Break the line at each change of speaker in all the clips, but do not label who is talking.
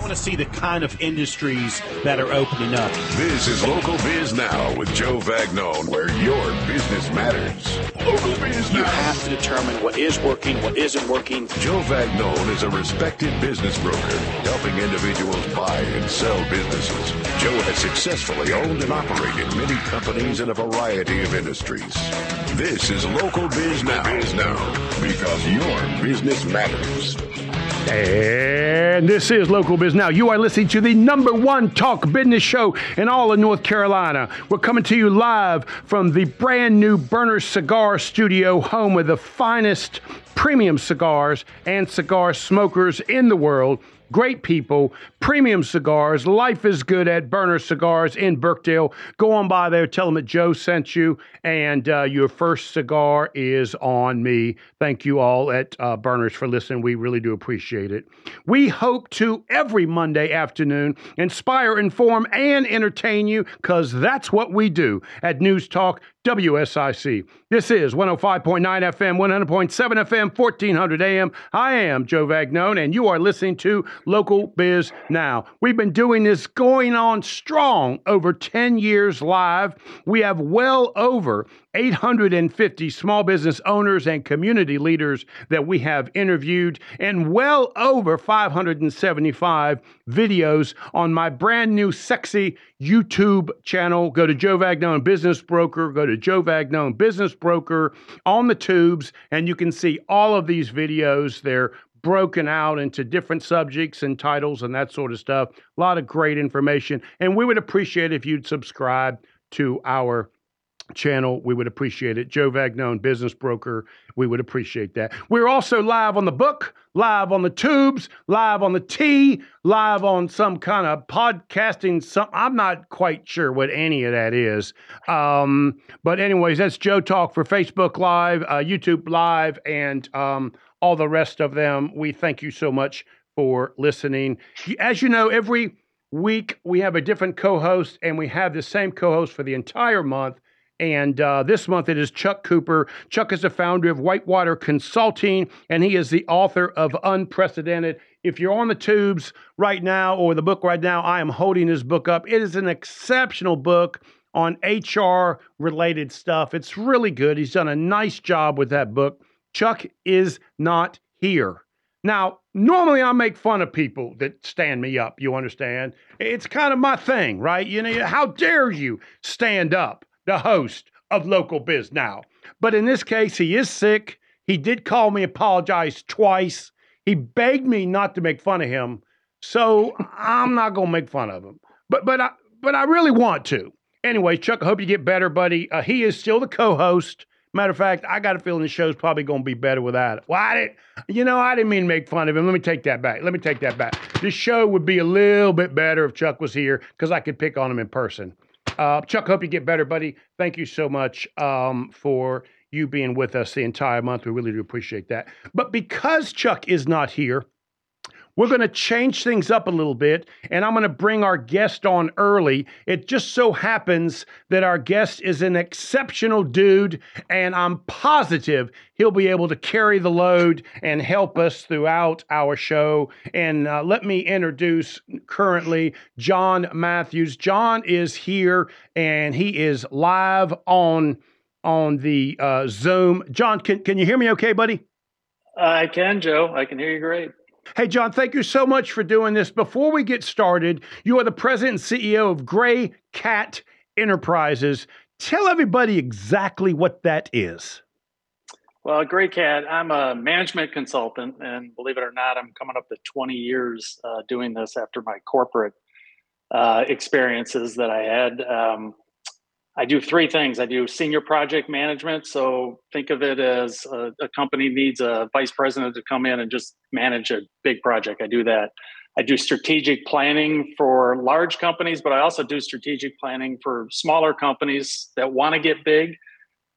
I want to see the kind of industries that are opening up.
This is Local Biz Now with Joe Vagnone, where your business matters. Local Biz Now.
You have to determine what is working, what isn't working.
Joe Vagnone is a respected business broker, helping individuals buy and sell businesses. Joe has successfully owned and operated many companies in a variety of industries. This is Local Biz Now. Biz Now, because your business matters.
And this is Local Biz Now. You are listening to the number one talk business show in all of North Carolina. We're coming to you live from the brand new Burner Cigar Studio, home of the finest premium cigars and cigar smokers in the world. Great people, premium cigars. Life is good at Burner Cigars in Birkdale. Go on by there, tell them that Joe sent you, and uh, your first cigar is on me. Thank you all at uh, Burners for listening. We really do appreciate it. We hope to every Monday afternoon inspire, inform, and entertain you because that's what we do at News Talk WSIC. This is 105.9 FM, 100.7 FM, 1400 AM. I am Joe Vagnone, and you are listening to Local Biz Now. We've been doing this going on strong over 10 years live. We have well over 850 small business owners and community leaders that we have interviewed, and well over 575 videos on my brand new sexy YouTube channel. Go to Joe Vagnone Business Broker, go to Joe Vagnone Business Broker on the tubes, and you can see all of these videos. They're broken out into different subjects and titles and that sort of stuff. A lot of great information. And we would appreciate if you'd subscribe to our channel. We would appreciate it. Joe Vagnone, business broker. We would appreciate that. We're also live on the book, live on the tubes, live on the T, live on some kind of podcasting. Some I'm not quite sure what any of that is. Um, but anyways, that's Joe Talk for Facebook Live, uh, YouTube Live, and um, all the rest of them. We thank you so much for listening. As you know, every week we have a different co-host, and we have the same co-host for the entire month. And uh, this month it is Chuck Cooper. Chuck is the founder of Whitewater Consulting, and he is the author of Unprecedented. If you're on the tubes right now or the book right now, I am holding his book up. It is an exceptional book on HR related stuff. It's really good. He's done a nice job with that book. Chuck is not here. Now, normally I make fun of people that stand me up, you understand? It's kind of my thing, right? You know, how dare you stand up? the host of Local Biz Now. But in this case, he is sick. He did call me, apologize twice. He begged me not to make fun of him. So I'm not gonna make fun of him. But but I but I really want to. Anyway, Chuck, I hope you get better, buddy. Uh, he is still the co-host. Matter of fact, I got a feeling the show's probably going to be better without it. Well, I didn't, you know, I didn't mean to make fun of him. Let me take that back. Let me take that back. This show would be a little bit better if Chuck was here because I could pick on him in person. Uh, Chuck, hope you get better, buddy. Thank you so much um, for you being with us the entire month. We really do appreciate that. But because Chuck is not here, we're going to change things up a little bit, and I'm going to bring our guest on early. It just so happens that our guest is an exceptional dude, and I'm positive he'll be able to carry the load and help us throughout our show. And uh, let me introduce currently John Matthews. John is here, and he is live on on the uh, Zoom. John, can can you hear me? Okay, buddy.
I can, Joe. I can hear you great.
Hey, John, thank you so much for doing this. Before we get started, you are the president and CEO of Gray Cat Enterprises. Tell everybody exactly what that is.
Well, Gray Cat, I'm a management consultant, and believe it or not, I'm coming up to 20 years uh, doing this after my corporate uh, experiences that I had. Um, I do three things. I do senior project management. So think of it as a, a, company needs a vice president to come in and just manage a big project. I do that. I do strategic planning for large companies, but I also do strategic planning for smaller companies that want to get big.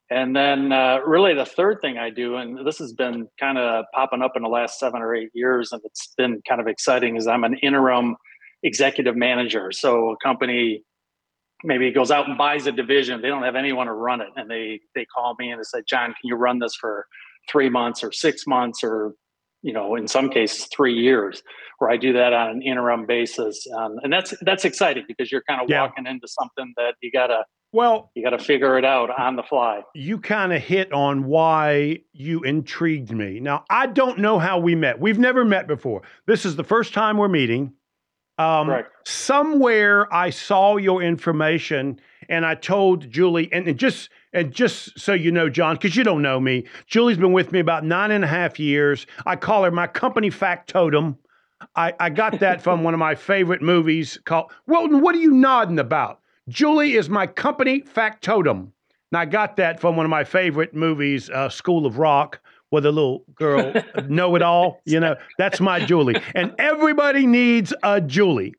And then, uh, really, the third thing I do, and this has been kind of popping up in the last seven or eight years, and it's been kind of exciting, is I'm an interim executive manager. So a company maybe it goes out and buys a division. They don't have anyone to run it, and they they call me and they say, "John, can you run this for three months or six months or you know, in some cases, three years, where I do that on an interim basis, um, and that's that's exciting because you're kind of
Yeah.
walking into something that you gotta
Well,
you gotta figure it out on the fly.
you kind of hit on why you intrigued me. Now, I don't know how we met. We've never met before. This is the first time we're meeting. Um,
Correct.
somewhere I saw your information and I told Julie, and, and just and just so you know, John, because you don't know me, Julie's been with me about nine and a half years. I call her my company factotum. I, I got that from one of my favorite movies called Wilton. What are you nodding about? Julie is my company factotum. And I got that from one of my favorite movies, uh, School of Rock, where a little girl know it all. You know, that's my Julie. And everybody needs a Julie.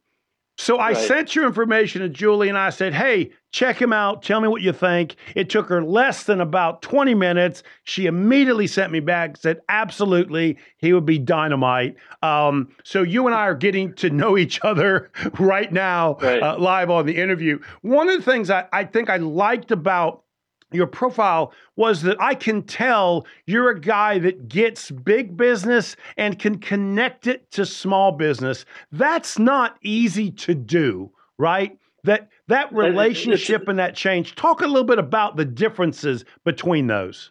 So I
Right.
sent your information to Julie and I said, hey, check him out. Tell me what you think. It took her less than about 20 minutes. She immediately sent me back, said, absolutely, he would be dynamite. Um, so you and I are getting to know each other right now,
Right.
uh, live on the interview. One of the things I, I think I liked about your profile was that I can tell you're a guy that gets big business and can connect it to small business. That's not easy to do, right? That that relationship and that change. Talk a little bit about the differences between those.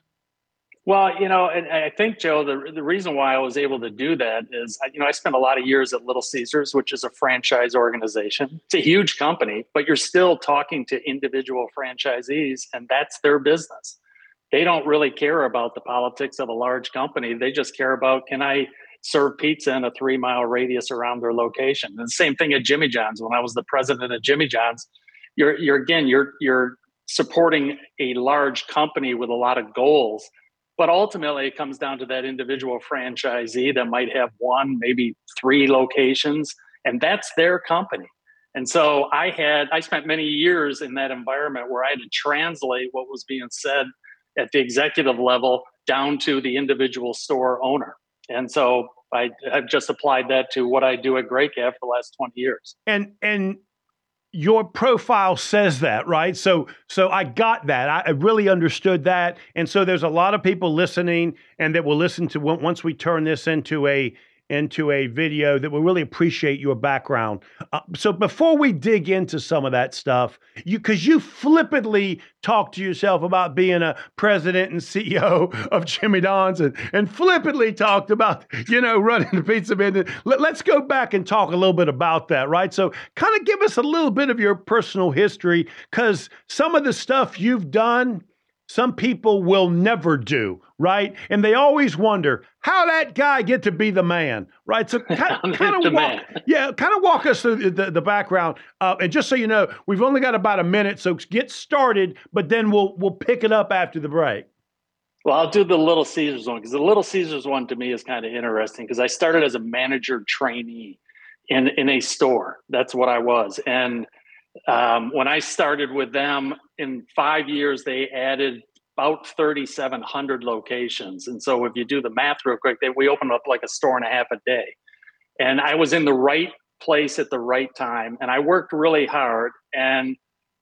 Well, you know, and I think Joe, the the reason why I was able to do that is, you know, I spent a lot of years at Little Caesars, which is a franchise organization. It's a huge company, but you're still talking to individual franchisees, and that's their business. They don't really care about the politics of a large company. They just care about can I serve pizza in a three mile radius around their location. And the same thing at Jimmy John's. When I was the president of Jimmy John's, you're you're again you're you're supporting a large company with a lot of goals but ultimately it comes down to that individual franchisee that might have one maybe three locations and that's their company. And so i had i spent many years in that environment where i had to translate what was being said at the executive level down to the individual store owner. And so i have just applied that to what i do at Gray Cat for the last 20 years.
And and your profile says that, right? So so I got that. I I really understood that. And so there's a lot of people listening and that will listen to once we turn this into a into a video that will really appreciate your background. Uh, so before we dig into some of that stuff, you because you flippantly talk to yourself about being a president and CEO of Jimmy John's and, and flippantly talked about, you know, running the pizza business. Let, let's go back and talk a little bit about that, right? So kind of give us a little bit of your personal history because some of the stuff you've done some people will never do, right? And they always wonder how that guy get to be the man, right? So kind, kind of walk,
man.
yeah, kind of walk us through the, the, the background. Uh, and just so you know, we've only got about a minute, so get started, but then we'll we'll pick it up after the break.
Well, I'll do the Little Caesars one because the Little Caesars one to me is kind of interesting because I started as a manager trainee in in a store. That's what I was, and um, when I started with them in five years, they added about 3,700 locations. And so, if you do the math real quick, they, we opened up like a store and a half a day. And I was in the right place at the right time, and I worked really hard. And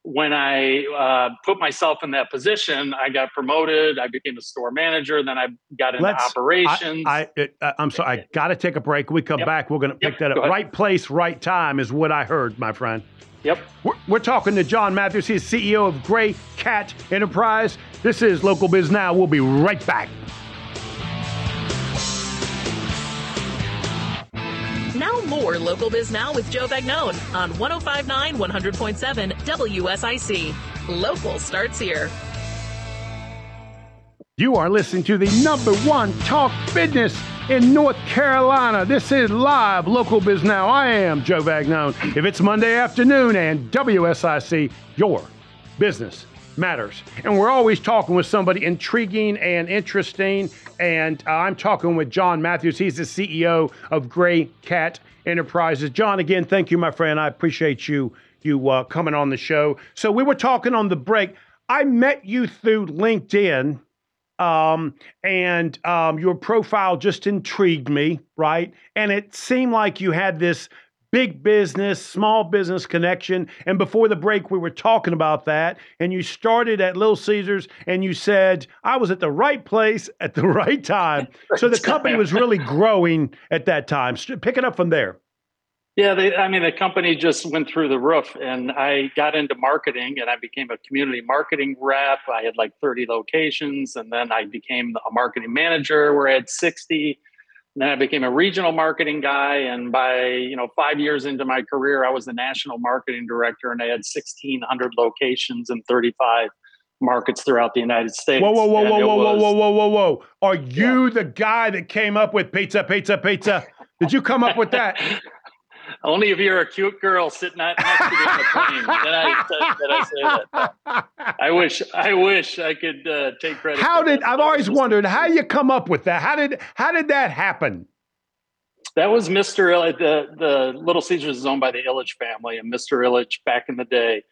when I uh, put myself in that position, I got promoted. I became a store manager. Then I got into
Let's-
operations.
I, uh, I'm sorry, I got to take a break. We come
Yep.
back, we're going to pick
Yep,
that up. Right place, right time is what I heard, my friend.
Yep.
We're, we're talking to John Matthews. He's CEO of Gray Cat Enterprise. This is Local Biz Now. We'll be right back.
Now more Local Biz Now with Joe Vagnone on 1059 100.7 WSIC. Local starts here.
You are listening to the number one talk business in North Carolina. This is live Local Biz Now. I am Joe Vagnone. If it's Monday afternoon and WSIC, your business matters. And we're always talking with somebody intriguing and interesting. And uh, I'm talking with John Matthews. He's the CEO of Gray Cat Enterprises. John, again, thank you, my friend. I appreciate you you uh, coming on the show. So we were talking on the break. I met you through LinkedIn um, and um, your profile just intrigued me, right? And it seemed like you had this big business, small business connection. And before the break, we were talking about that. And you started at Little Caesars and you said, I was at the right place at the right time. So the company was really growing at that time. Pick it up from there.
Yeah, they, I mean, the company just went through the roof, and I got into marketing and I became a community marketing rep. I had like 30 locations, and then I became a marketing manager where I had 60. And then I became a regional marketing guy, and by you know five years into my career, I was the national marketing director, and I had 1,600 locations and 35 markets throughout the United States.
Whoa, whoa, whoa, whoa, whoa, was, whoa, whoa, whoa, whoa! Are you yeah. the guy that came up with pizza, pizza, pizza? Did you come up with that?
Only if you're a cute girl sitting next to me in the plane, then I, then I say that. I wish, I wish I could uh, take credit.
How did I've always wondered how you come up with that? How did how did that happen?
That was Mr. Ilitch. The the Little Caesars is owned by the Ilitch family, and Mr. Ilitch back in the day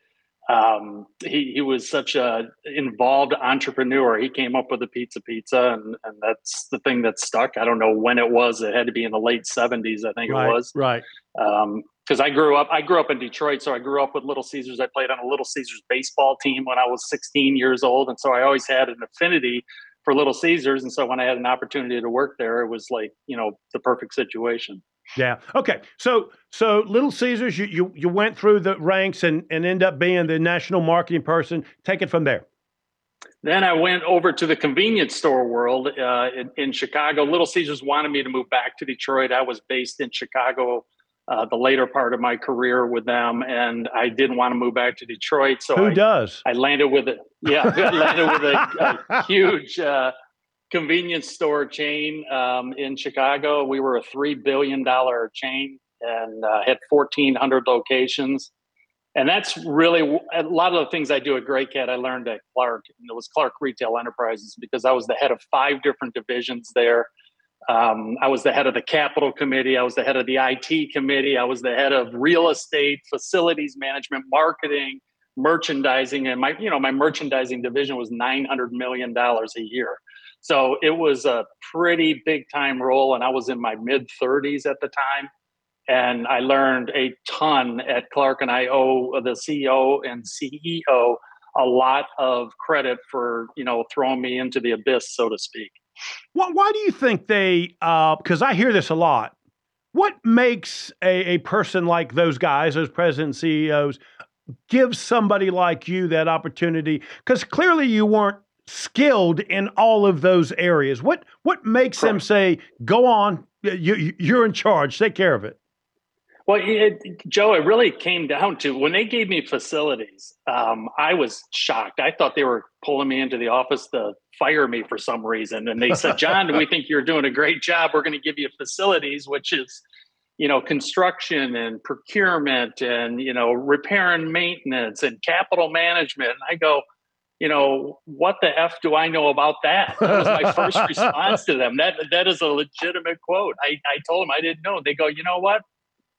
um, he, he was such a involved entrepreneur. He came up with the pizza pizza, and, and that's the thing that stuck. I don't know when it was. It had to be in the late seventies, I think
right,
it was.
Right.
Because um, I grew up, I grew up in Detroit, so I grew up with Little Caesars. I played on a Little Caesars baseball team when I was 16 years old, and so I always had an affinity for Little Caesars. And so when I had an opportunity to work there, it was like you know the perfect situation.
Yeah. Okay. So so Little Caesars, you you you went through the ranks and and end up being the national marketing person. Take it from there.
Then I went over to the convenience store world uh, in, in, Chicago. Little Caesars wanted me to move back to Detroit. I was based in Chicago uh, the later part of my career with them, and I didn't want to move back to Detroit. So
who
I,
does?
I landed with it. yeah, I landed with a, a huge. Uh, convenience store chain um, in Chicago. We were a three billion dollar chain and uh, had fourteen hundred locations. And that's really a lot of the things I do at Gray Cat. I learned at Clark, and it was Clark Retail Enterprises because I was the head of five different divisions there. Um, I was the head of the capital committee. I was the head of the IT committee. I was the head of real estate, facilities management, marketing, merchandising, and my you know my merchandising division was nine hundred million dollars a year. So it was a pretty big time role, and I was in my mid 30s at the time. And I learned a ton at Clark, and I owe the CEO and CEO a lot of credit for you know throwing me into the abyss, so to speak.
Well, why do you think they? Because uh, I hear this a lot. What makes a, a person like those guys, those presidents, CEOs, give somebody like you that opportunity? Because clearly you weren't skilled in all of those areas. What what makes Correct. them say, "Go on, you, you're in charge, take care of it"?
Well, it, Joe, it really came down to when they gave me facilities. Um, I was shocked. I thought they were pulling me into the office to fire me for some reason, and they said, "John, we think you're doing a great job. We're going to give you facilities, which is." you know construction and procurement and you know repair and maintenance and capital management and i go you know, what the F do I know about that? That was my first response to them. That that is a legitimate quote. I, I told them I didn't know. They go, you know what?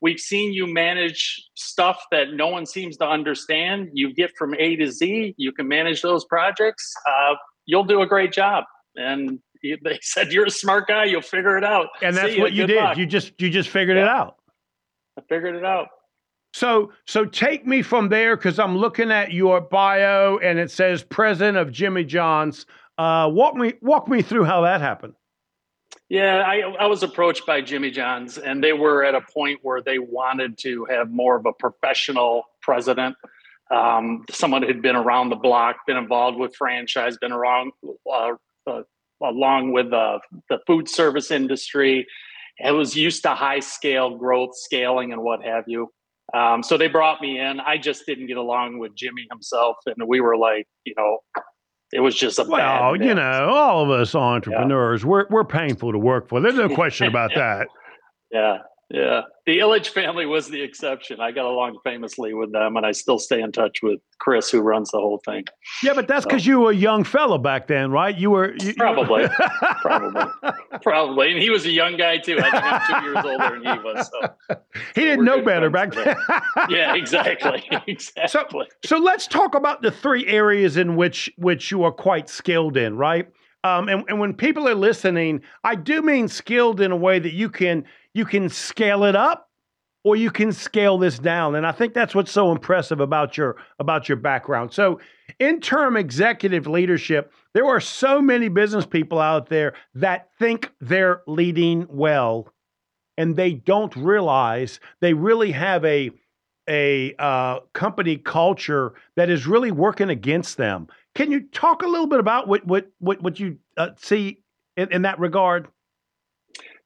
We've seen you manage stuff that no one seems to understand. You get from A to Z. You can manage those projects. Uh, you'll do a great job. And they said, "You're a smart guy. You'll figure it out."
And that's what you, you did. Luck. You just you just figured yeah. it out.
I figured it out.
So, so take me from there because I'm looking at your bio and it says president of Jimmy John's. Uh, walk me walk me through how that happened.
Yeah, I, I was approached by Jimmy John's, and they were at a point where they wanted to have more of a professional president, um, someone who'd been around the block, been involved with franchise, been around uh, uh, along with uh, the food service industry. It was used to high scale growth, scaling, and what have you. Um, so they brought me in. I just didn't get along with Jimmy himself, and we were like, you know, it was just a
well, you know, all of us entrepreneurs, yeah. we're we're painful to work for. There's no question about that.
Yeah, yeah, the Ilitch family was the exception. I got along famously with them, and I still stay in touch with Chris, who runs the whole thing.
Yeah, but that's because so. you were a young fellow back then, right? You were you,
probably, probably, probably, and he was a young guy too. I think I'm two years older than he was. So,
he didn't know better back then.
yeah, exactly, exactly.
So, so let's talk about the three areas in which which you are quite skilled in, right? Um, and, and when people are listening, I do mean skilled in a way that you can you can scale it up or you can scale this down. And I think that's what's so impressive about your about your background. So, interim executive leadership, there are so many business people out there that think they're leading well and they don't realize they really have a a uh, company culture that is really working against them. Can you talk a little bit about what what what, what you uh, see in, in that regard?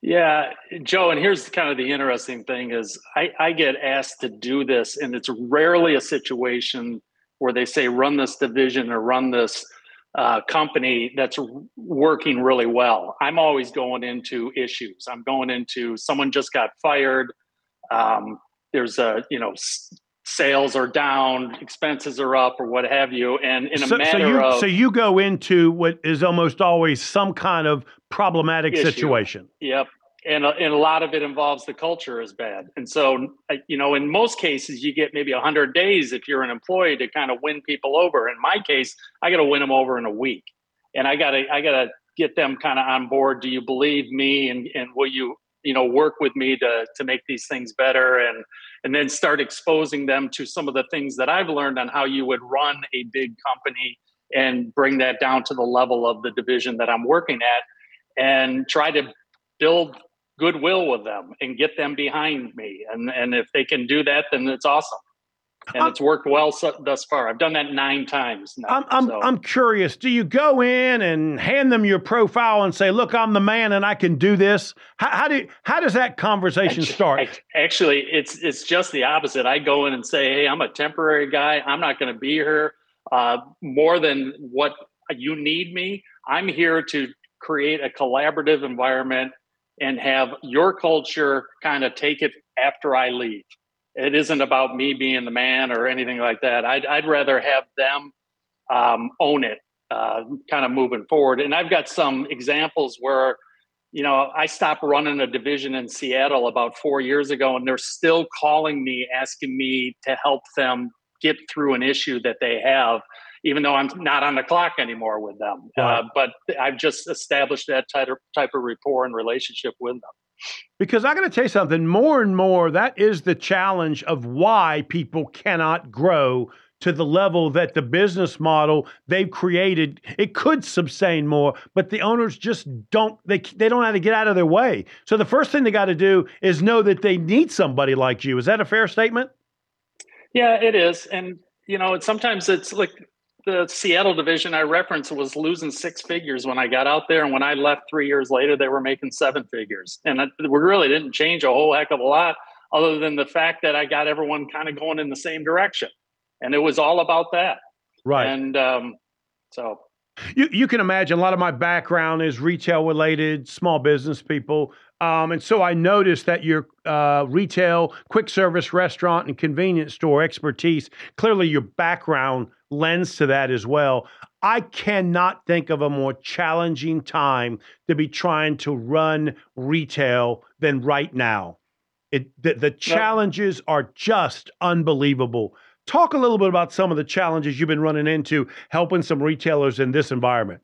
Yeah, Joe, and here's kind of the interesting thing is I, I, get asked to do this, and it's rarely a situation where they say run this division or run this uh, company that's working really well. I'm always going into issues. I'm going into someone just got fired. Um, there's a you know sales are down, expenses are up, or what have you. And in a
so,
matter
so you,
of
so you go into what is almost always some kind of problematic issue. situation.
Yep. And a, and a lot of it involves the culture is bad. And so, you know, in most cases, you get maybe 100 days if you're an employee to kind of win people over. In my case, I got to win them over in a week. And I got to, I got to get them kind of on board. Do you believe me? And, and will you you know work with me to to make these things better and and then start exposing them to some of the things that I've learned on how you would run a big company and bring that down to the level of the division that I'm working at and try to build goodwill with them and get them behind me. And and if they can do that then it's awesome and it's worked well so, thus far. I've done that nine times. Now,
I'm I'm,
so.
I'm curious. Do you go in and hand them your profile and say, "Look, I'm the man, and I can do this"? How, how do how does that conversation
actually,
start?
Actually, it's it's just the opposite. I go in and say, "Hey, I'm a temporary guy. I'm not going to be here uh, more than what you need me. I'm here to create a collaborative environment and have your culture kind of take it after I leave." It isn't about me being the man or anything like that. I'd, I'd rather have them um, own it, uh, kind of moving forward. And I've got some examples where, you know, I stopped running a division in Seattle about four years ago, and they're still calling me, asking me to help them get through an issue that they have, even though I'm not on the clock anymore with them. Uh, but I've just established that type of, type of rapport and relationship with them.
Because I got to tell you something, more and more, that is the challenge of why people cannot grow to the level that the business model they've created it could sustain more but the owners just don't they they don't how to get out of their way. So the first thing they got to do is know that they need somebody like you. Is that a fair statement?
Yeah it is. And you know it's sometimes it's like the Seattle division I referenced was losing six figures when I got out there, and when I left three years later, they were making seven figures, and we really didn't change a whole heck of a lot, other than the fact that I got everyone kind of going in the same direction, and it was all about that.
Right.
And um, so
you you can imagine a lot of my background is retail related, small business people. Um, and so I noticed that your uh, retail, quick service restaurant, and convenience store expertise, clearly your background lends to that as well. I cannot think of a more challenging time to be trying to run retail than right now. It, the, the challenges are just unbelievable. Talk a little bit about some of the challenges you've been running into helping some retailers in this environment.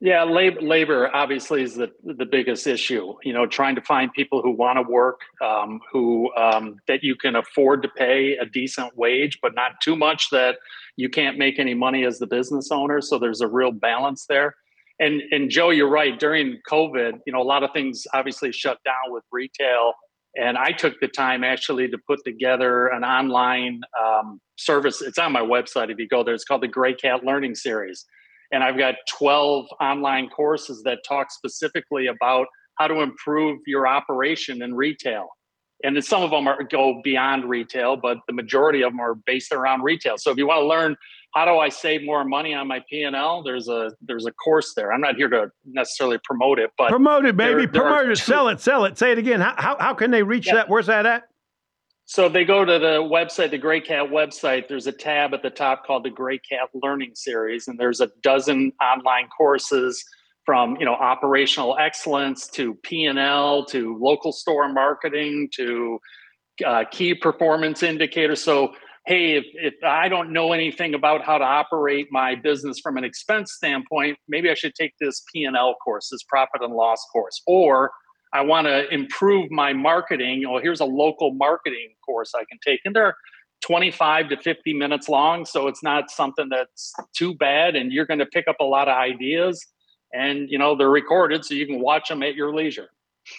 Yeah, labor, labor obviously is the the biggest issue. You know, trying to find people who want to work, um, who um, that you can afford to pay a decent wage, but not too much that you can't make any money as the business owner. So there's a real balance there. And and Joe, you're right. During COVID, you know, a lot of things obviously shut down with retail, and I took the time actually to put together an online um, service. It's on my website if you go there. It's called the Gray Cat Learning Series and I've got 12 online courses that talk specifically about how to improve your operation in retail. And some of them are go beyond retail, but the majority of them are based around retail. So if you want to learn how do I save more money on my P and L, there's a there's a course there. I'm not here to necessarily promote it, but
promote it, baby, there, promote it, sell it, sell it. Say it again. How how, how can they reach yeah. that? Where's that at?
So they go to the website, the Gray Cat website. There's a tab at the top called the Gray Cat Learning Series, and there's a dozen online courses from you know operational excellence to P and L to local store marketing to uh, key performance indicators. So hey, if, if I don't know anything about how to operate my business from an expense standpoint, maybe I should take this P and L course, this profit and loss course, or I want to improve my marketing. Well, here's a local marketing course I can take. And they're 25 to 50 minutes long. So it's not something that's too bad. And you're going to pick up a lot of ideas. And, you know, they're recorded so you can watch them at your leisure.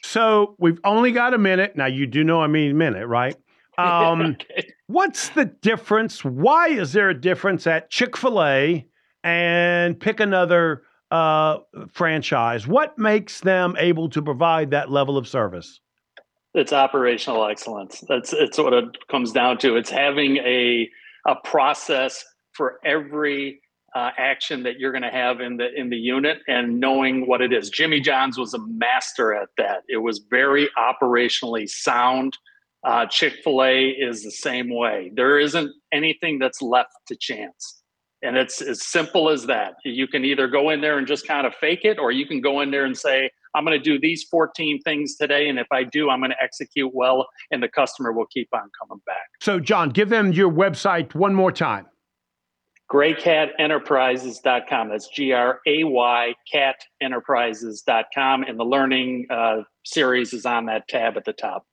So we've only got a minute. Now, you do know I mean minute, right? Um, okay. What's the difference? Why is there a difference at Chick fil A and pick another uh, franchise? What makes them able to provide that level of service?
It's operational excellence. That's it's what it comes down to. It's having a a process for every uh, action that you're going to have in the in the unit and knowing what it is. Jimmy John's was a master at that. It was very operationally sound. Uh, Chick Fil A is the same way. There isn't anything that's left to chance. And it's as simple as that. You can either go in there and just kind of fake it, or you can go in there and say, I'm going to do these 14 things today. And if I do, I'm going to execute well, and the customer will keep on coming back.
So, John, give them your website one more time
graycatenterprises.com. That's G R A Y catenterprises.com. And the learning uh, series is on that tab at the top.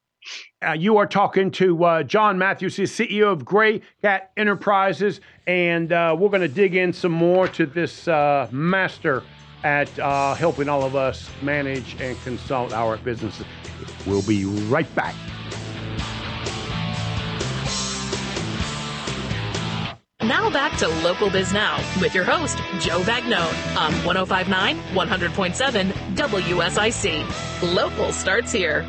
Uh, you are talking to uh, John Matthews, the CEO of Gray Cat Enterprises, and uh, we're going to dig in some more to this uh, master at uh, helping all of us manage and consult our businesses. We'll be right back.
Now back to Local Biz Now with your host, Joe Vagnone on 1059 100.7 WSIC. Local starts here.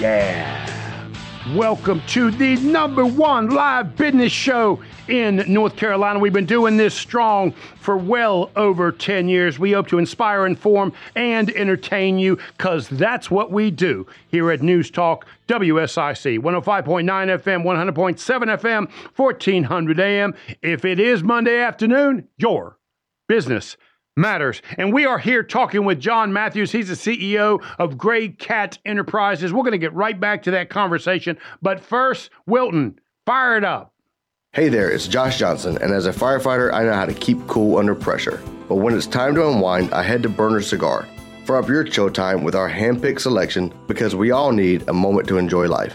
Yeah. Welcome to the number one live business show in North Carolina. We've been doing this strong for well over 10 years. We hope to inspire, inform, and entertain you because that's what we do here at News Talk WSIC 105.9 FM, 100.7 FM, 1400 AM. If it is Monday afternoon, your business matters. And we are here talking with John Matthews. He's the CEO of Gray Cat Enterprises. We're going to get right back to that conversation. But first, Wilton, fire it up.
Hey there, it's Josh Johnson, and as a firefighter, I know how to keep cool under pressure. But when it's time to unwind, I head to Burner Cigar. Fire up your chill time with our hand-picked selection because we all need a moment to enjoy life.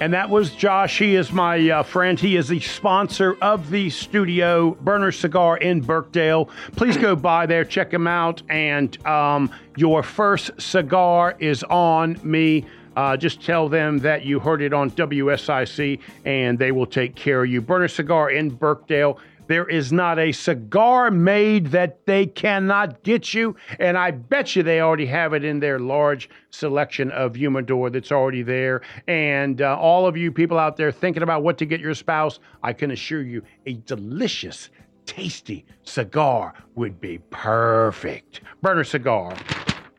And that was Josh. He is my uh, friend. He is the sponsor of the studio, Burner Cigar in Birkdale. Please go by there, check him out. And um, your first cigar is on me. Uh, just tell them that you heard it on WSIC and they will take care of you. Burner Cigar in Birkdale. There is not a cigar made that they cannot get you. And I bet you they already have it in their large selection of humidor that's already there. And uh, all of you people out there thinking about what to get your spouse, I can assure you a delicious, tasty cigar would be perfect. Burner Cigar.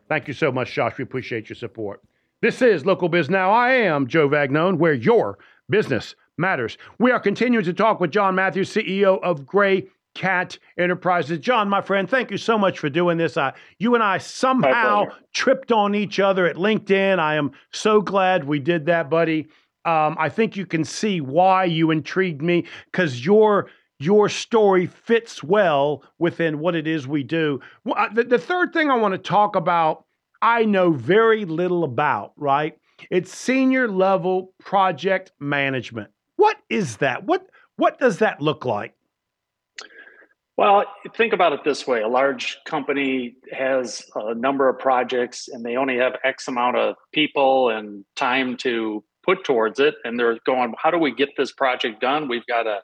Thank you so much, Josh. We appreciate your support. This is Local Biz Now. I am Joe Vagnone, where your business matters. We are continuing to talk with John Matthews, CEO of Gray Cat Enterprises. John, my friend, thank you so much for doing this. Uh, you and I somehow tripped on each other at LinkedIn. I am so glad we did that, buddy. Um, I think you can see why you intrigued me because your your story fits well within what it is we do. Uh, the, the third thing I want to talk about, I know very little about, right? It's senior level project management. What is that? What what does that look like?
Well, think about it this way. A large company has a number of projects and they only have X amount of people and time to put towards it. And they're going, how do we get this project done? We've got a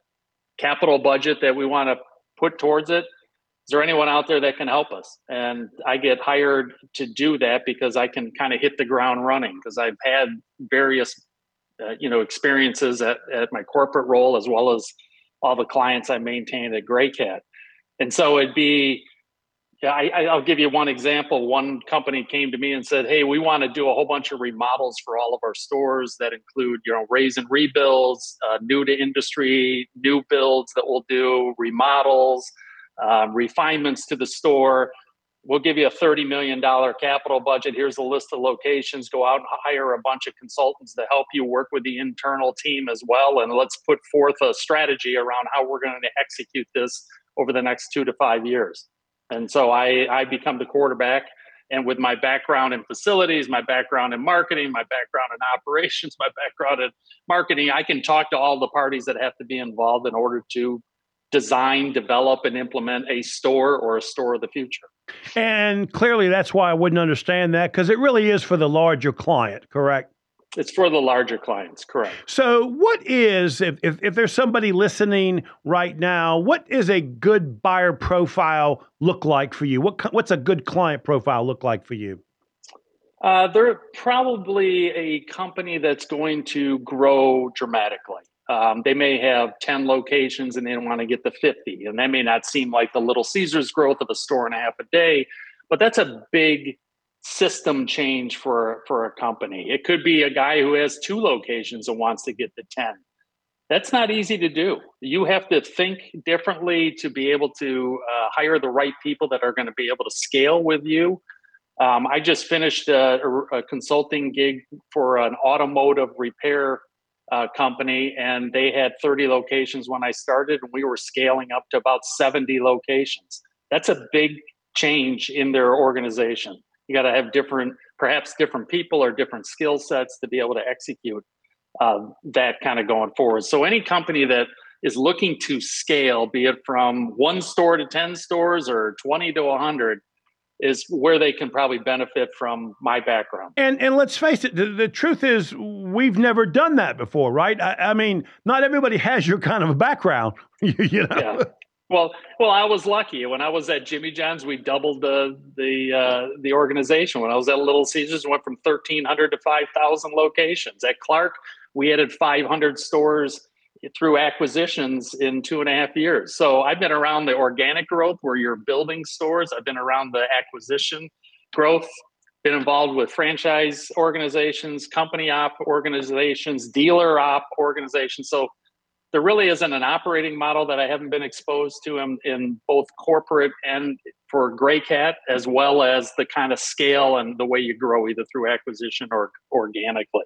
capital budget that we want to put towards it. Is there anyone out there that can help us? And I get hired to do that because I can kind of hit the ground running because I've had various uh, you know experiences at, at my corporate role as well as all the clients I maintain at Graycat. And so it'd be, I, I'll give you one example. One company came to me and said, "Hey, we want to do a whole bunch of remodels for all of our stores that include, you know, raise and rebuilds, uh, new to industry, new builds that we'll do, remodels, um, refinements to the store." We'll give you a $30 million capital budget. Here's a list of locations. Go out and hire a bunch of consultants to help you work with the internal team as well. And let's put forth a strategy around how we're going to execute this over the next two to five years. And so I, I become the quarterback. And with my background in facilities, my background in marketing, my background in operations, my background in marketing, I can talk to all the parties that have to be involved in order to design, develop, and implement a store or a store of the future.
And clearly, that's why I wouldn't understand that because it really is for the larger client, correct?
It's for the larger clients, correct.
So, what is, if, if, if, there's somebody listening right now, what is a good buyer profile look like for you? What, what's a good client profile look like for you?
Uh, they're probably a company that's going to grow dramatically. Um, they may have 10 locations and they want to get to 50. And that may not seem like the Little Caesars growth of a store and a half a day, but that's a big system change for, for a company. It could be a guy who has two locations and wants to get to 10. That's not easy to do. You have to think differently to be able to uh, hire the right people that are going to be able to scale with you. Um, I just finished a, a, consulting gig for an automotive repair uh, company, and they had 30 locations when I started, and we were scaling up to about 70 locations. That's a big change in their organization. You got to have different, perhaps different people or different skill sets to be able to execute uh, that kind of going forward. So, any company that is looking to scale, be it from one store to 10 stores or 20 to 100, is where they can probably benefit from my background.
And and let's face it, the, the truth is we've never done that before, right? I, I, mean, not everybody has your kind of a background, you know. Yeah.
Well, well, I was lucky. When I was at Jimmy John's, we doubled the the uh, the organization. When I was at Little Caesars, went from thirteen hundred to five thousand locations. At Clark, we added five hundred stores through acquisitions in two and a half years. So I've been around the organic growth where you're building stores. I've been around the acquisition growth, been involved with franchise organizations, company op organizations, dealer op organizations. So there really isn't an operating model that I haven't been exposed to in, in both corporate and for Gray Cat, as well as the kind of scale and the way you grow either through acquisition or organically.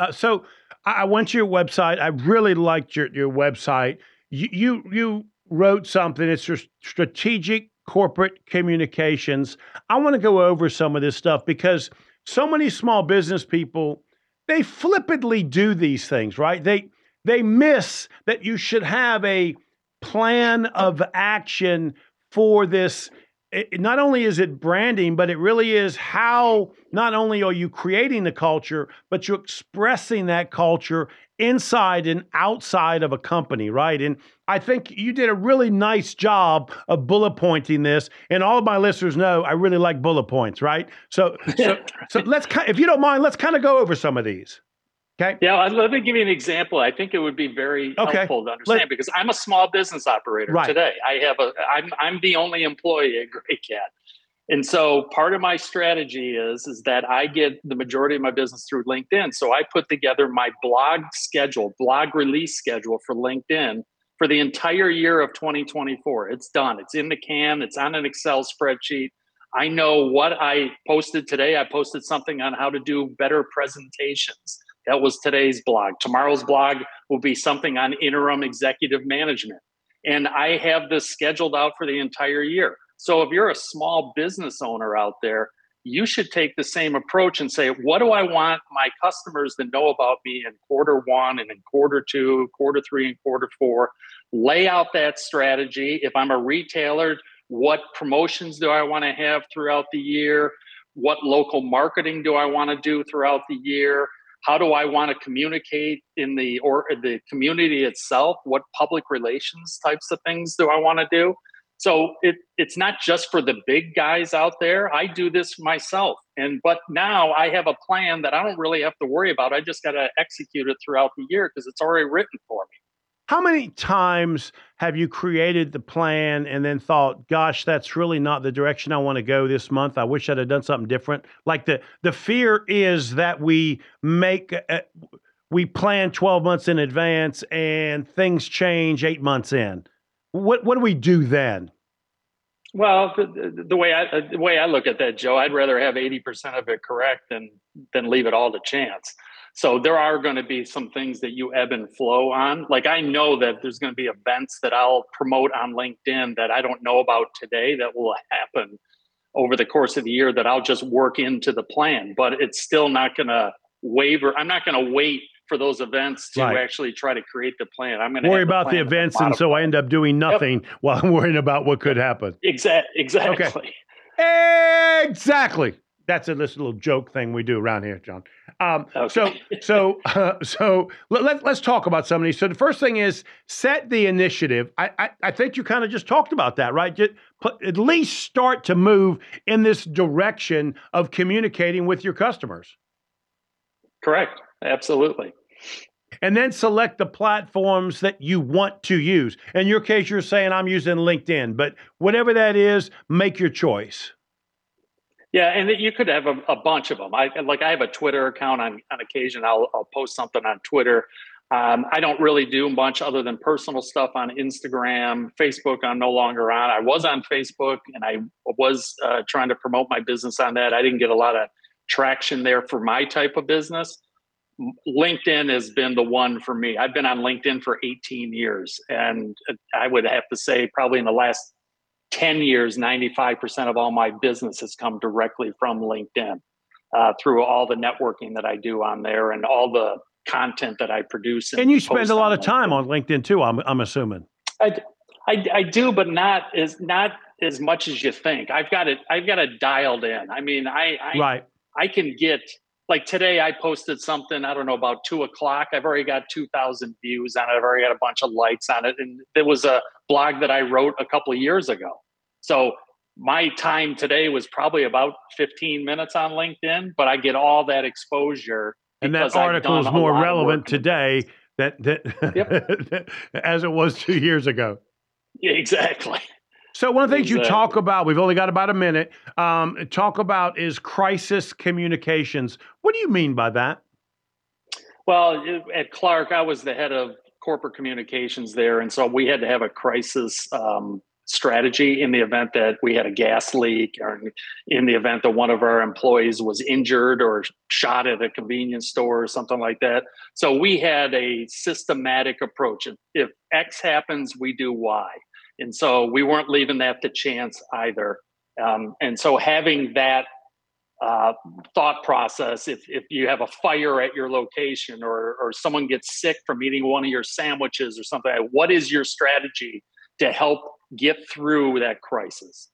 Uh, so I went to your website. I really liked your, your website. You, you, you wrote something. It's your strategic corporate communications. I want to go over some of this stuff because so many small business people they flippantly do these things, right? They they miss that you should have a plan of action for this it, not only is it branding, but it really is how not only are you creating the culture, but you're expressing that culture inside and outside of a company, right? And I think you did a really nice job of bullet pointing this. And all of my listeners know I really like bullet points, right? So, so, so let's, if you don't mind, let's kind of go over some of these. Okay.
Yeah, let me give you an example. I think it would be very okay. helpful to understand Let, because I'm a small business operator right. today. I have a I'm I'm the only employee at Gray Cat. And so part of my strategy is is that I get the majority of my business through LinkedIn. So I put together my blog schedule, blog release schedule for LinkedIn for the entire year of 2024. It's done. It's in the can. It's on an Excel spreadsheet. I know what I posted today. I posted something on how to do better presentations. That was today's blog. Tomorrow's blog will be something on interim executive management. And I have this scheduled out for the entire year. So if you're a small business owner out there, you should take the same approach and say, what do I want my customers to know about me in quarter one and in quarter two, quarter three, and quarter four? Lay out that strategy. If I'm a retailer, what promotions do I want to have throughout the year? What local marketing do I want to do throughout the year? How do I want to communicate in the or the community itself? What public relations types of things do I want to do? So it, it's not just for the big guys out there. I do this myself. And but now I have a plan that I don't really have to worry about. I just got to execute it throughout the year because it's already written for me.
How many times have you created the plan and then thought, "Gosh, that's really not the direction I want to go this month. I wish I'd have done something different." Like the the fear is that we make uh, we plan 12 months in advance and things change 8 months in. What what do we do then?
Well, the, the, way I the way I look at that, Joe, I'd rather have eighty percent of it correct than than leave it all to chance. So there are going to be some things that you ebb and flow on. Like I know that there's going to be events that I'll promote on LinkedIn that I don't know about today that will happen over the course of the year that I'll just work into the plan, but it's still not going to waver. I'm not going to wait for those events to right. actually try to create the plan. I'm going to
worry about the events, and so I end up doing nothing yep. while I'm worrying about what could happen.
Exactly. Exactly.
Okay. Exactly. That's a little joke thing we do around here, John. Um, okay. So, so, uh, so let, us talk about some of these. So, the first thing is set the initiative. I, I, I think you kind of just talked about that, right? Just put, at least start to move in this direction of communicating with your customers.
Correct. Absolutely.
And then select the platforms that you want to use. In your case, you're saying I'm using LinkedIn, but whatever that is, make your choice.
Yeah, and you could have a, a, bunch of them. I like I have a Twitter account on on occasion. I'll I'll post something on Twitter. Um, I don't really do much other than personal stuff on Instagram, Facebook. I'm no longer on. I was on Facebook, and I was uh, trying to promote my business on that. I didn't get a lot of traction there for my type of business. LinkedIn has been the one for me. I've been on LinkedIn for 18 years, and I would have to say probably in the last 10 years, 95% of all my business has come directly from LinkedIn uh, through all the networking that I do on there and all the content that I produce.
And, and you spend a lot of time on LinkedIn too. I'm, I'm assuming.
I, I, I do, but not as not as much as you think. I've got it. I've got it dialed in. I mean, I, I
right.
I can get like today I posted something, I don't know, about two o'clock. I've already got 2,000 views on it. I've already got a bunch of likes on it. And it was a blog that I wrote a couple of years ago. So my time today was probably about 15 minutes on LinkedIn, but I get all that exposure.
And that article is more relevant today that, that yep. as it was two years ago.
Yeah, exactly.
So one of the things exactly. you talk about, we've only got about a minute, um, talk about is crisis communications. What do you mean by that?
Well, at Clark, I was the head of corporate communications there, and so we had to have a crisis um, strategy in the event that we had a gas leak, or in the event that one of our employees was injured or shot at a convenience store or something like that. So we had a systematic approach. If X happens, we do Y and so we weren't leaving that to chance either. Um, and so having that uh, thought process, if, if you have a fire at your location or, or someone gets sick from eating one of your sandwiches or something, what is your strategy to help get through that crisis?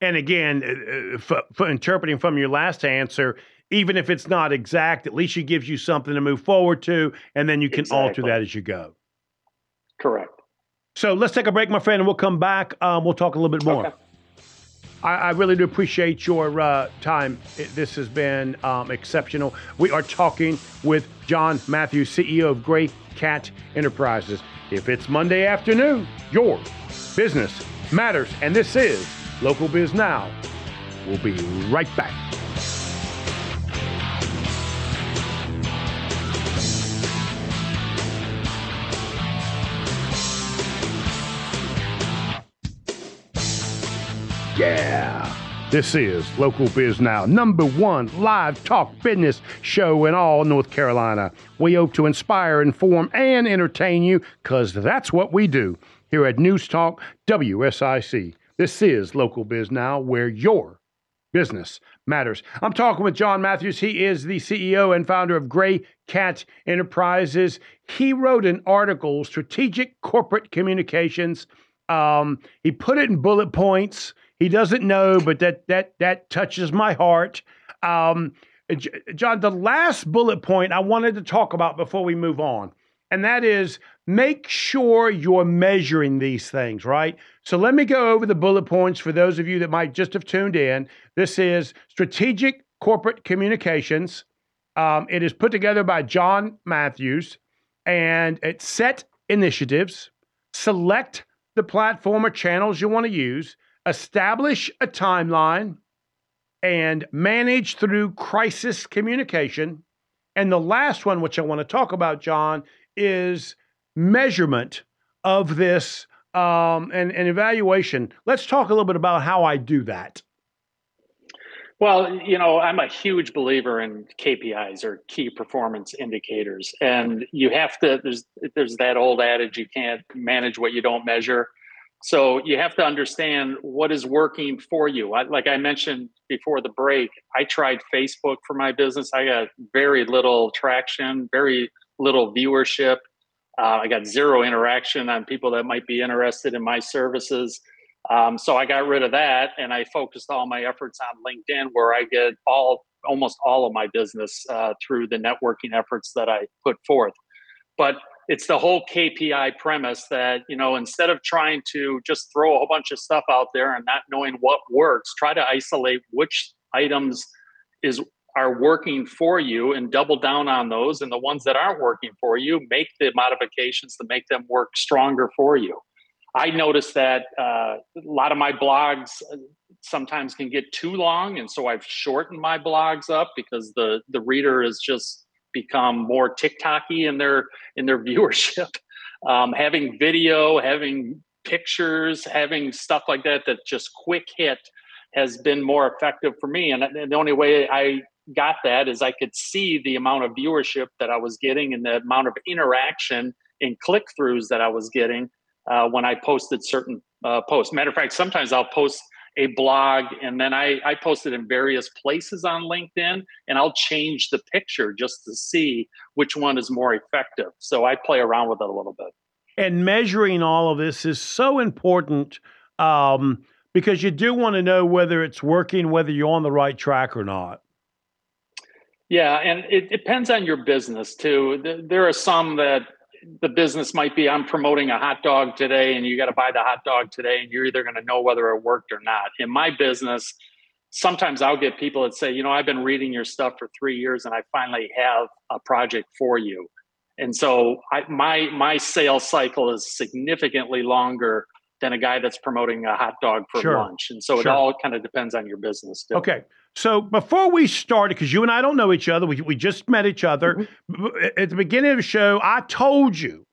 And again, uh, uh, for, for interpreting from your last answer, even if it's not exact, at least it gives you something to move forward to, and then you can exactly. alter that as you go.
Correct.
So let's take a break, my friend, and we'll come back. Um, we'll talk a little bit more. Okay. I, I, really do appreciate your uh, time. It, this has been um, exceptional. We are talking with John Matthews, CEO of Gray Cat Enterprises. If it's Monday afternoon, your business matters. And this is Local Biz Now. We'll be right back. Yeah. This is Local Biz Now, number one live talk business show in all North Carolina. We hope to inspire, inform, and entertain you because that's what we do here at News Talk WSIC. This is Local Biz Now, where your business matters. I'm talking with John Matthews. He is the CEO and founder of Gray Cat Enterprises. He wrote an article, Strategic Corporate Communications. Um, he put it in bullet points. He doesn't know, but that that that touches my heart. Um, John, the last bullet point I wanted to talk about before we move on, and that is make sure you're measuring these things, right? So let me go over the bullet points for those of you that might just have tuned in. This is strategic corporate communications. Um, it is put together by John Matthews, and it set initiatives, select the platform or channels you want to use, establish a timeline, and manage through crisis communication. And the last one, which I want to talk about, John, is measurement of this um, and, and evaluation. Let's talk a little bit about how I do that.
Well, you know, I'm a huge believer in KPIs or key performance indicators, and you have to. There's there's that old adage: you can't manage what you don't measure. So you have to understand what is working for you. I, like I mentioned before the break, I tried Facebook for my business. I got very little traction, very little viewership. Uh, I got zero interaction on people that might be interested in my services. Um, so I got rid of that and I focused all my efforts on LinkedIn, where I get all almost all of my business uh, through the networking efforts that I put forth. But it's the whole KPI premise that you know instead of trying to just throw a whole bunch of stuff out there and not knowing what works, try to isolate which items is are working for you and double down on those. And the ones that aren't working for you make the modifications to make them work stronger for you. I noticed that uh, a lot of my blogs uh, sometimes can get too long, and so I've shortened my blogs up because the the reader is just become more TikToky in their in their viewership. Um, having video, having pictures, having stuff like that that just quick hit has been more effective for me. And the only way I got that is I could see the amount of viewership that I was getting and the amount of interaction and click throughs that I was getting uh, when I posted certain uh, posts. Matter of fact, sometimes I'll post a blog and then I, I post it in various places on LinkedIn and I'll change the picture just to see which one is more effective. So I play around with it a little bit.
And measuring all of this is so important um, because you do want to know whether it's working, whether you're on the right track or not.
Yeah, and it depends on your business too. There are some that the business might be I'm promoting a hot dog today and you got to buy the hot dog today and you're either going to know whether it worked or not. In my business, sometimes I'll get people that say, you know, I've been reading your stuff for three years and I finally have a project for you. And so I, my my sales cycle is significantly longer than a guy that's promoting a hot dog for sure. lunch. And so sure. it all kind of depends on your business.
Too. Okay. So before we started, because you and I don't know each other, we, we just met each other. Mm-hmm. At the beginning of the show, I told you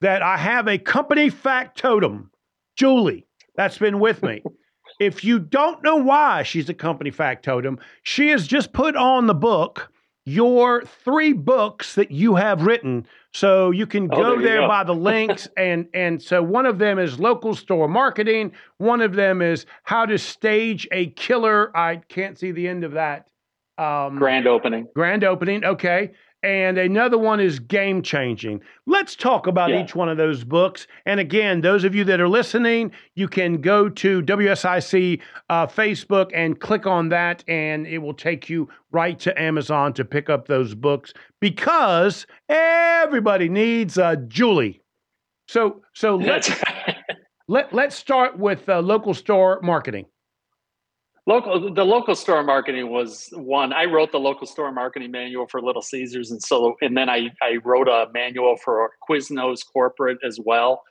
that I have a company factotum, Julie, that's been with me. if you don't know why she's a company factotum, she has just put on the book your three books that you have written. So you can oh, go there, there go. by the links and and so one of them is local store marketing, one of them is how to stage a killer. I can't see the end of that.
Um, grand opening.
Grand opening. Okay and another one is game changing. Let's talk about yeah. each one of those books. And again, those of you that are listening, you can go to WSIC uh, Facebook and click on that, and it will take you right to Amazon to pick up those books because everybody needs a Julie. So, so let's let let's start with uh, local store marketing.
Local, the local store marketing was one. I wrote the local store marketing manual for Little Caesars, and so and then I I wrote a manual for Quiznos Corporate as well.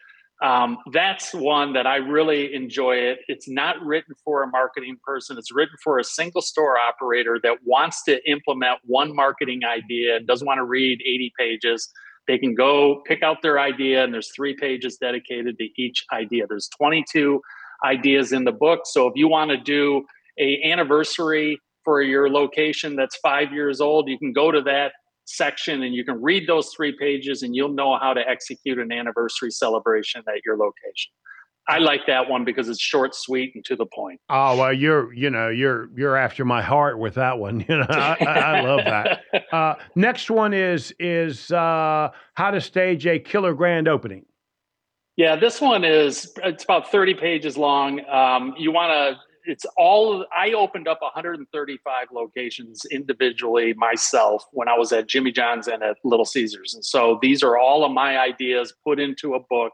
Um, that's one that I really enjoy. It. It's not written for a marketing person. It's written for a single store operator that wants to implement one marketing idea and doesn't want to read 80 pages. They can go pick out their idea, and there's three pages dedicated to each idea. There's 22 ideas in the book. So if you want to do a anniversary for your location that's five years old, you can go to that section and you can read those three pages and you'll know how to execute an anniversary celebration at your location. I like that one because it's short, sweet, and to the point.
Oh well, you're you know you're you're after my heart with that one. You know, I, I love that. Uh, next one is is uh, how to stage a killer grand opening.
Yeah, this one is it's about thirty pages long. Um, you want to it's all I opened up 135 locations individually myself when I was at Jimmy John's and at Little Caesars. And so these are all of my ideas put into a book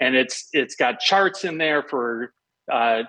and it's it's got charts in there for uh,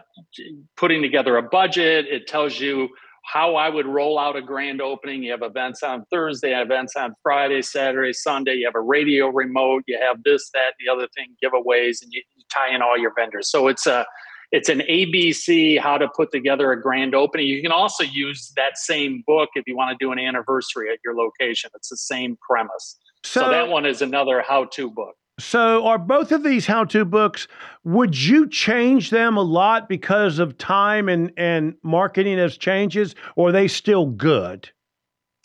putting together a budget. It tells you how I would roll out a grand opening. You have events on Thursday, events on Friday, Saturday, Sunday. You have a radio remote. You have this, that, the other thing, giveaways, and you, you tie in all your vendors. So it's a it's an ABC how to put together a grand opening. You can also use that same book if you want to do an anniversary at your location. It's the same premise. So, so that one is another how-to book.
So, are both of these how-to books? Would you change them a lot because of time and and marketing as changes, or are they still good?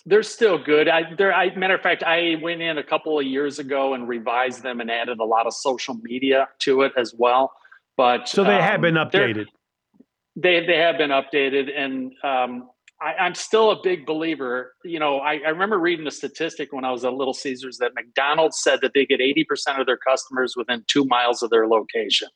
They're still good. I, they're, I, matter of fact, I went in a couple of years ago and revised them and added a lot of social media to it as well. But
so they um, have been updated.
They they have been updated, and um, I, am still a big believer. You know, I, I, remember reading a statistic when I was at Little Caesars that McDonald's said that they get 80% of their customers within two miles of their location.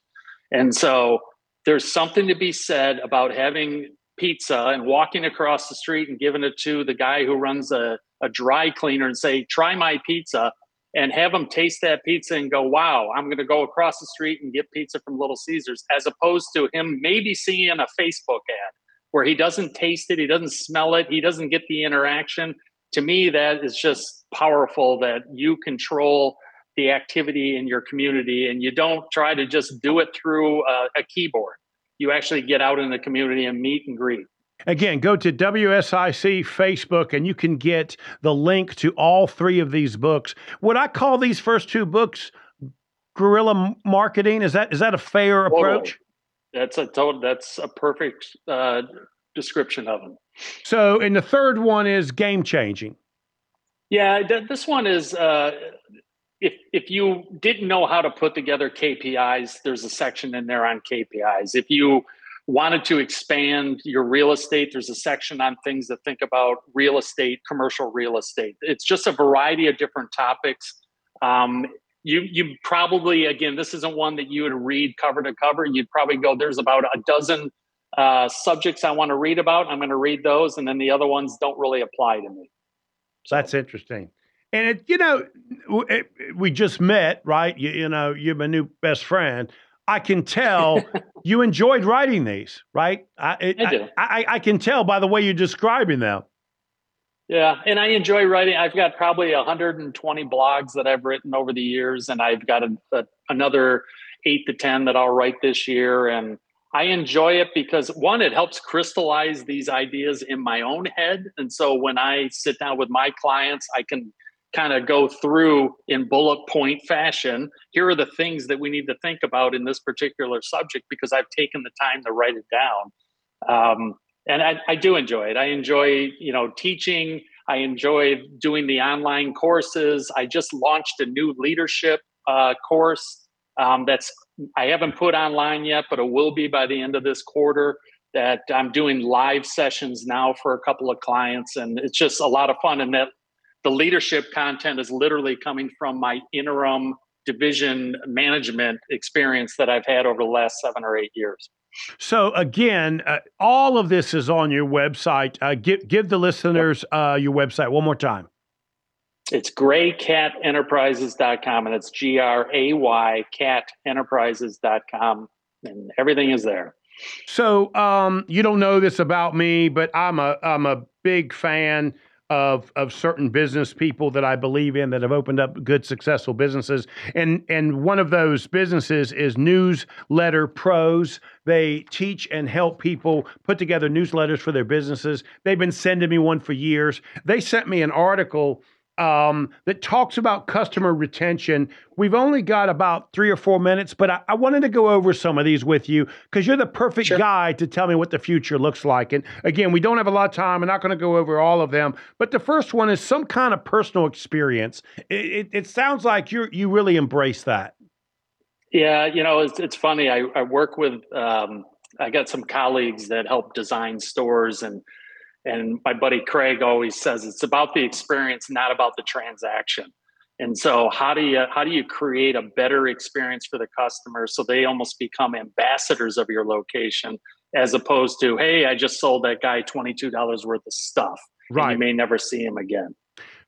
And so there's something to be said about having pizza and walking across the street and giving it to the guy who runs a, a dry cleaner and say, try my pizza and have them taste that pizza and go, wow, I'm going to go across the street and get pizza from Little Caesars, as opposed to him maybe seeing a Facebook ad where he doesn't taste it, he doesn't smell it, he doesn't get the interaction. To me, that is just powerful that you control the activity in your community and you don't try to just do it through a, a keyboard you actually get out in the community and meet and greet.
Again, go to WSIC Facebook and you can get the link to all three of these books. Would I call these first two books guerrilla marketing? Is that is that a fair approach?
That's a total. That's a perfect uh, description of them.
So, and the third one is game changing.
Yeah, th- this one is uh, if if you didn't know how to put together KPIs, there's a section in there on KPIs. If you wanted to expand your real estate, there's a section on things that think about real estate, commercial real estate. It's just a variety of different topics. Um, you you probably again, this isn't one that you would read cover to cover. You'd probably go, there's about a dozen uh, subjects I want to read about. I'm going to read those, and then the other ones don't really apply to me.
So that's interesting. And it, you know, it, we just met, right? You, you know, you're my new best friend. I can tell you enjoyed writing these, right?
I, it, I do.
I, I, I, can tell by the way you're describing them.
Yeah, and I enjoy writing. I've got probably 120 blogs that I've written over the years, and I've got a, a, another eight to 10 that I'll write this year. And I enjoy it because one, it helps crystallize these ideas in my own head. And so when I sit down with my clients, I can kind of go through in bullet point fashion here are the things that we need to think about in this particular subject because i've taken the time to write it down. Um, and I, I, do enjoy it. I enjoy you know teaching. I enjoy doing the online courses. I just launched a new leadership uh, course um, that's i haven't put online yet but it will be by the end of this quarter that i'm doing live sessions now for a couple of clients and it's just a lot of fun and that the leadership content is literally coming from my interim division management experience that I've had over the last seven or eight years.
So again, uh, all of this is on your website. Uh, give give the listeners uh, your website one more time.
It's graycatenterprises.com and it's G R A Y catenterprises.com and everything is there.
So um, you don't know this about me, but I'm a I'm a big fan of of certain business people that I believe in that have opened up good successful businesses and and one of those businesses is Newsletter Pros. They teach and help people put together newsletters for their businesses. They've been sending me one for years. They sent me an article um, that talks about customer retention. We've only got about three or four minutes, but I, I wanted to go over some of these with you because you're the perfect sure. guy to tell me what the future looks like. And again, we don't have a lot of time. I'm not going to go over all of them, but the first one is some kind of personal experience. It, it, it sounds like you you really embrace that.
Yeah, you know, it's, it's funny. I, I work with, um, I got some colleagues that help design stores and and my buddy Craig always says it's about the experience, not about the transaction. And so how do you how do you create a better experience for the customer so they almost become ambassadors of your location as opposed to, hey, I just sold that guy $22 worth of stuff. Right. you may never see him again.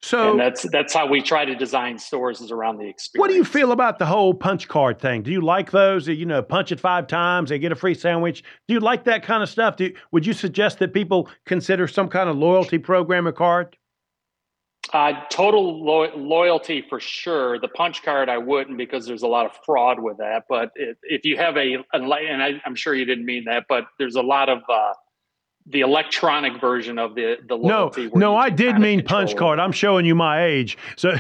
So and that's that's how we try to design stores is around the experience.
What do you feel about the whole punch card thing? Do you like those? You know, punch it five times, they get a free sandwich. Do you like that kind of stuff? Do would you suggest that people consider some kind of loyalty program or card?
Uh, total lo- loyalty for sure. The punch card I wouldn't because there's a lot of fraud with that. But it, if you have a, a and I, am sure you didn't mean that, but there's a lot of uh, the electronic version of the the
No,
loyalty. where
no, I did mean punch
it.
card. I'm showing you my age. So,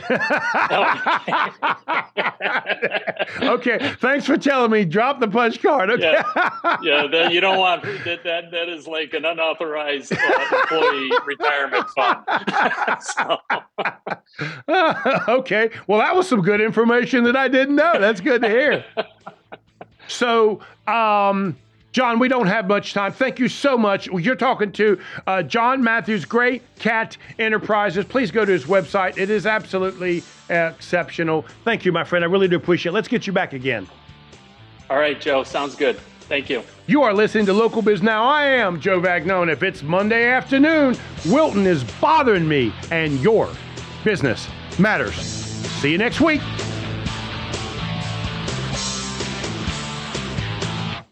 okay, thanks for telling me. Drop the punch card. Okay.
yeah, yeah. That you don't want that. That that is like an unauthorized uh, employee retirement fund. so,
okay. Well, that was some good information that I didn't know. That's good to hear. So, um, John, we don't have much time. Thank you so much. You're talking to uh, John Matthews, Gray Cat Enterprises. Please go to his website. It is absolutely exceptional. Thank you, my friend. I really do appreciate it. Let's get you back again.
all right, Joe. Sounds good. Thank you.
You are listening to Local Biz Now. I am Joe Vagnone. If it's Monday afternoon, Wilton is bothering me, and your business matters. See you next week.